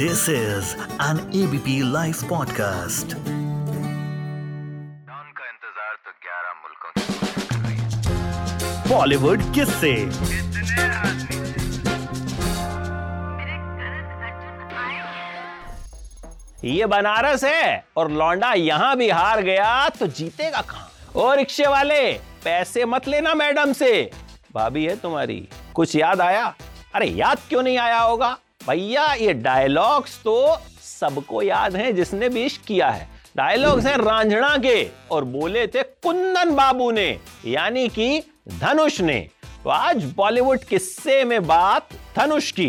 This is an ABP Life podcast. का इंतज़ार तो 11 मुल्कों की कर रही बॉलीवुड किससे। ये बनारस है और लौंडा यहाँ भी हार गया तो जीतेगा कहाँ? और रिक्शे वाले पैसे मत लेना मैडम से। भाभी है तुम्हारी कुछ याद आया? अरे याद क्यों नहीं आया होगा? भैया, ये डायलॉग्स तो सबको याद है जिसने भी इश्क किया है। डायलॉग्स हैं रांझणा के, और बोले थे कुंदन बाबू ने, यानी कि धनुष ने। तो आज बॉलीवुड किस्से में बात धनुष की।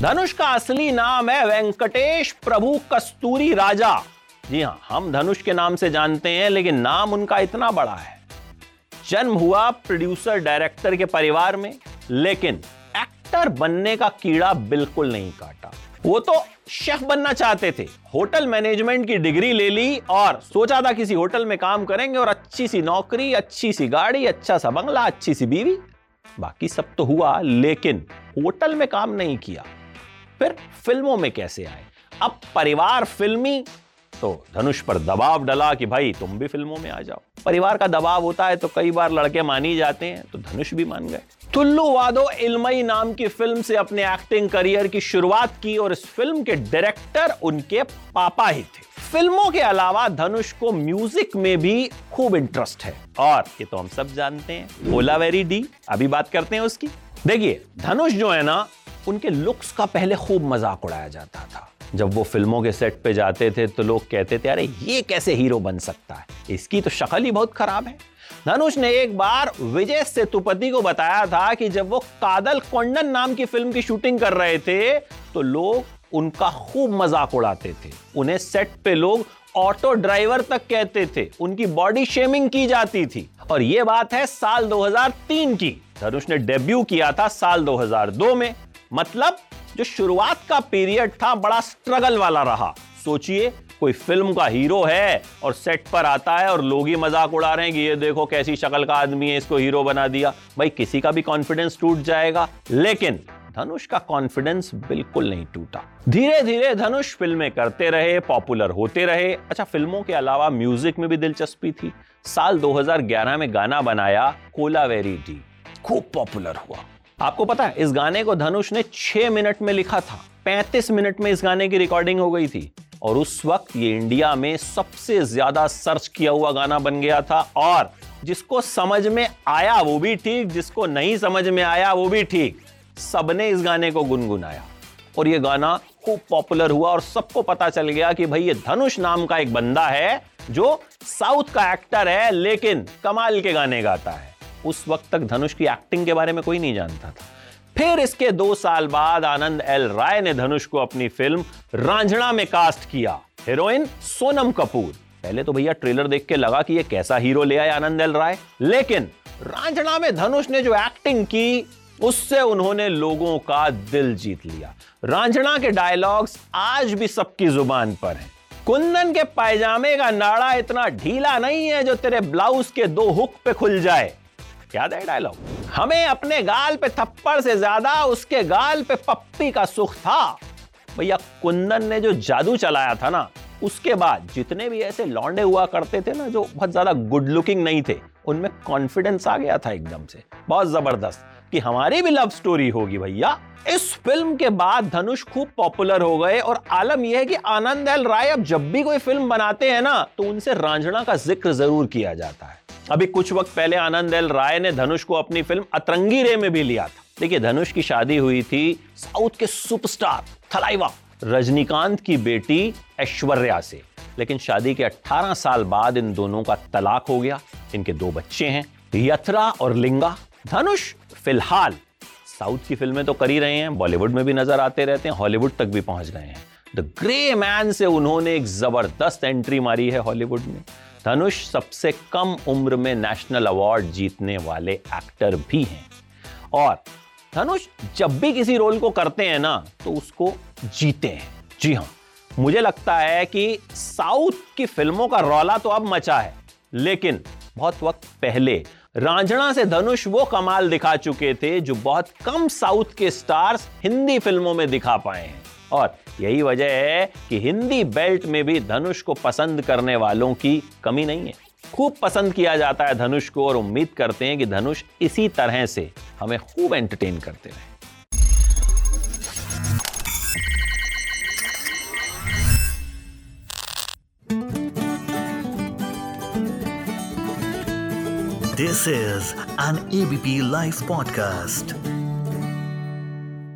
धनुष का असली नाम है वेंकटेश प्रभु कस्तूरी राजा। जी हाँ हम धनुष के नाम से जानते हैं, लेकिन नाम उनका इतना बड़ा है। जन्म हुआ प्रोड्यूसर डायरेक्टर के परिवार में, लेकिन एक्टर बनने का कीड़ा बिल्कुल नहीं काटा। वो तो शेफ बनना चाहते थे। होटल मैनेजमेंट की डिग्री ले ली और सोचा था किसी होटल में काम करेंगे और अच्छी सी नौकरी, अच्छी सी गाड़ी अच्छा सा बंगला, अच्छी सी बीवी। बाकी सब तो हुआ, लेकिन होटल में काम नहीं किया। फिर फ़िल्मों में कैसे आए? अब परिवार फिल्मी तो धनुष पर दबाव डला कि भाई तुम भी फ़िल्मों में आ जाओ। परिवार का दबाव होता है तो कई बार लड़के मान ही जाते हैं तो धनुष भी मान गए। टुल्लू वादो इल्मई नाम की फ़िल्म से अपने एक्टिंग करियर की शुरुआत की और इस फ़िल्म के डायरेक्टर उनके पापा ही थे। फ़िल्मों के अलावा धनुष को म्यूज़िक में भी खूब इंटरेस्ट है। और ये तो हम सब जानते हैं, ओलावेरी डी, अभी बात करते हैं उसकी। देखिए, धनुष जो है ना, उनके लुक्स का पहले खूब मज़ाक उड़ाया जाता था। जब वो फ़िल्मों के सेट पे जाते थे तो लोग कहते थे, अरे, ये कैसे हीरो बन सकता है? इसकी तो शक्ल ही बहुत खराब है। धनुष ने एक बार विजय सेतुपति को बताया था कि जब वो कादल कोंडन नाम की फ़िल्म की शूटिंग कर रहे थे तो लोग उनका खूब मज़ाक उड़ाते थे। उन्हें सेट पे लोग ऑटो ड्राइवर तक कहते थे। उनकी बॉडी शेमिंग की जाती थी। और ये बात है साल 2003 की। धनुष ने डेब्यू किया था साल 2002 में। मतलब जो शुरुआत का पीरियड था, बड़ा स्ट्रगल वाला रहा। सोचिए, कोई फ़िल्म का हीरो है और सेट पर आता है और लोग ही मज़ाक उड़ा रहे हैं कि ये देखो कैसी शक्ल का आदमी है, इसको हीरो बना दिया। भाई, किसी का भी कॉन्फिडेंस टूट जाएगा, लेकिन धनुष का कॉन्फिडेंस बिल्कुल नहीं टूटा। धीरे धीरे धनुष फ़िल्में करते रहे पॉपुलर होते रहे। अच्छा फ़िल्मों के अलावा म्यूज़िक में भी दिलचस्पी थी। साल 2011 में गाना बनाया कोलावेरी डी। खूब पॉपुलर हुआ। आपको पता है, इस गाने को धनुष ने छह मिनट में लिखा था। 35 मिनट में इस गाने की रिकॉर्डिंग हो गई थी। और उस वक्त ये इंडिया में सबसे ज़्यादा सर्च किया हुआ गाना बन गया था। और जिसको समझ में आया, वो भी ठीक। जिसको नहीं समझ में आया, वो भी ठीक। सबने इस गाने को गुनगुनाया। और ये गाना खूब पॉपुलर हुआ और सबको पता चल गया कि भाई, ये धनुष नाम का एक बंदा है जो साउथ का एक्टर है, लेकिन कमाल के गाने गाता है। उस वक्त तक धनुष की एक्टिंग के बारे में कोई नहीं जानता था। फिर इसके दो साल बाद आनंद एल राय ने धनुष को अपनी फ़िल्म रांझणा में कास्ट किया। हीरोइन सोनम कपूर। पहले तो भैया ट्रेलर देख के लगा कि ये कैसा हीरो ले आए आनंद एल राय। लेकिन रांझणा में धनुष ने जो एक्टिंग की, उससे उन्होंने लोगों का दिल जीत लिया। रांझणा के डायलॉग्स आज भी सबकी ज़ुबान पर हैं। कुंदन के पायजामे का नाड़ा इतना ढीला नहीं है जो तेरे ब्लाउज के दो हुक पे खुल जाए। याद है डायलॉग हमें अपने गाल पे थप्पड़ से ज़्यादा उसके गाल पे पप्पी का सुख था। भैया, कुंदन ने जो जादू चलाया था ना, उसके बाद जितने भी ऐसे लौंडे हुआ करते थे ना, जो बहुत ज़्यादा गुड लुकिंग नहीं थे, उनमें कॉन्फिडेंस आ गया था एकदम से। बहुत ज़बरदस्त कि हमारी भी लव स्टोरी होगी भैया। इस फ़िल्म के बाद धनुष खूब पॉपुलर हो गए और आलम यह है कि आनंद एल राय अब जब भी कोई फ़िल्म बनाते हैं ना तो उनसे रांझणा का ज़िक्र ज़रूर किया जाता है। अभी कुछ वक्त पहले आनंद एल राय ने धनुष को अपनी फ़िल्म अतरंगी रे में भी लिया था। देखिए, धनुष की शादी हुई थी साउथ के सुपरस्टार थलाइवा रजनीकांत की बेटी ऐश्वर्या से। लेकिन शादी के 18 साल बाद इन दोनों का तलाक हो गया। इनके दो बच्चे हैं यथरा और लिंगा। धनुष फ़िलहाल साउथ की फ़िल्में तो कर ही रहे हैं, बॉलीवुड में भी नज़र आते रहते हैं, हॉलीवुड तक भी पहुँच गए हैं। द ग्रे मैन से उन्होंने एक ज़बरदस्त एंट्री मारी है हॉलीवुड में। धनुष सबसे कम उम्र में नेशनल अवार्ड जीतने वाले एक्टर भी हैं। और धनुष जब भी किसी रोल को करते हैं ना तो उसको जीते हैं। जी हाँ मुझे लगता है कि साउथ की फ़िल्मों का रौला तो अब मचा है, लेकिन बहुत वक्त पहले रांझणा से धनुष वो कमाल दिखा चुके थे जो बहुत कम साउथ के स्टार्स हिंदी फ़िल्मों में दिखा पाए हैं। और यही वजह है कि हिंदी बेल्ट में भी धनुष को पसंद करने वालों की कमी नहीं है खूब पसंद किया जाता है धनुष को और उम्मीद करते हैं कि धनुष इसी तरह से हमें खूब एंटरटेन करते रहे this is an ABP live podcast.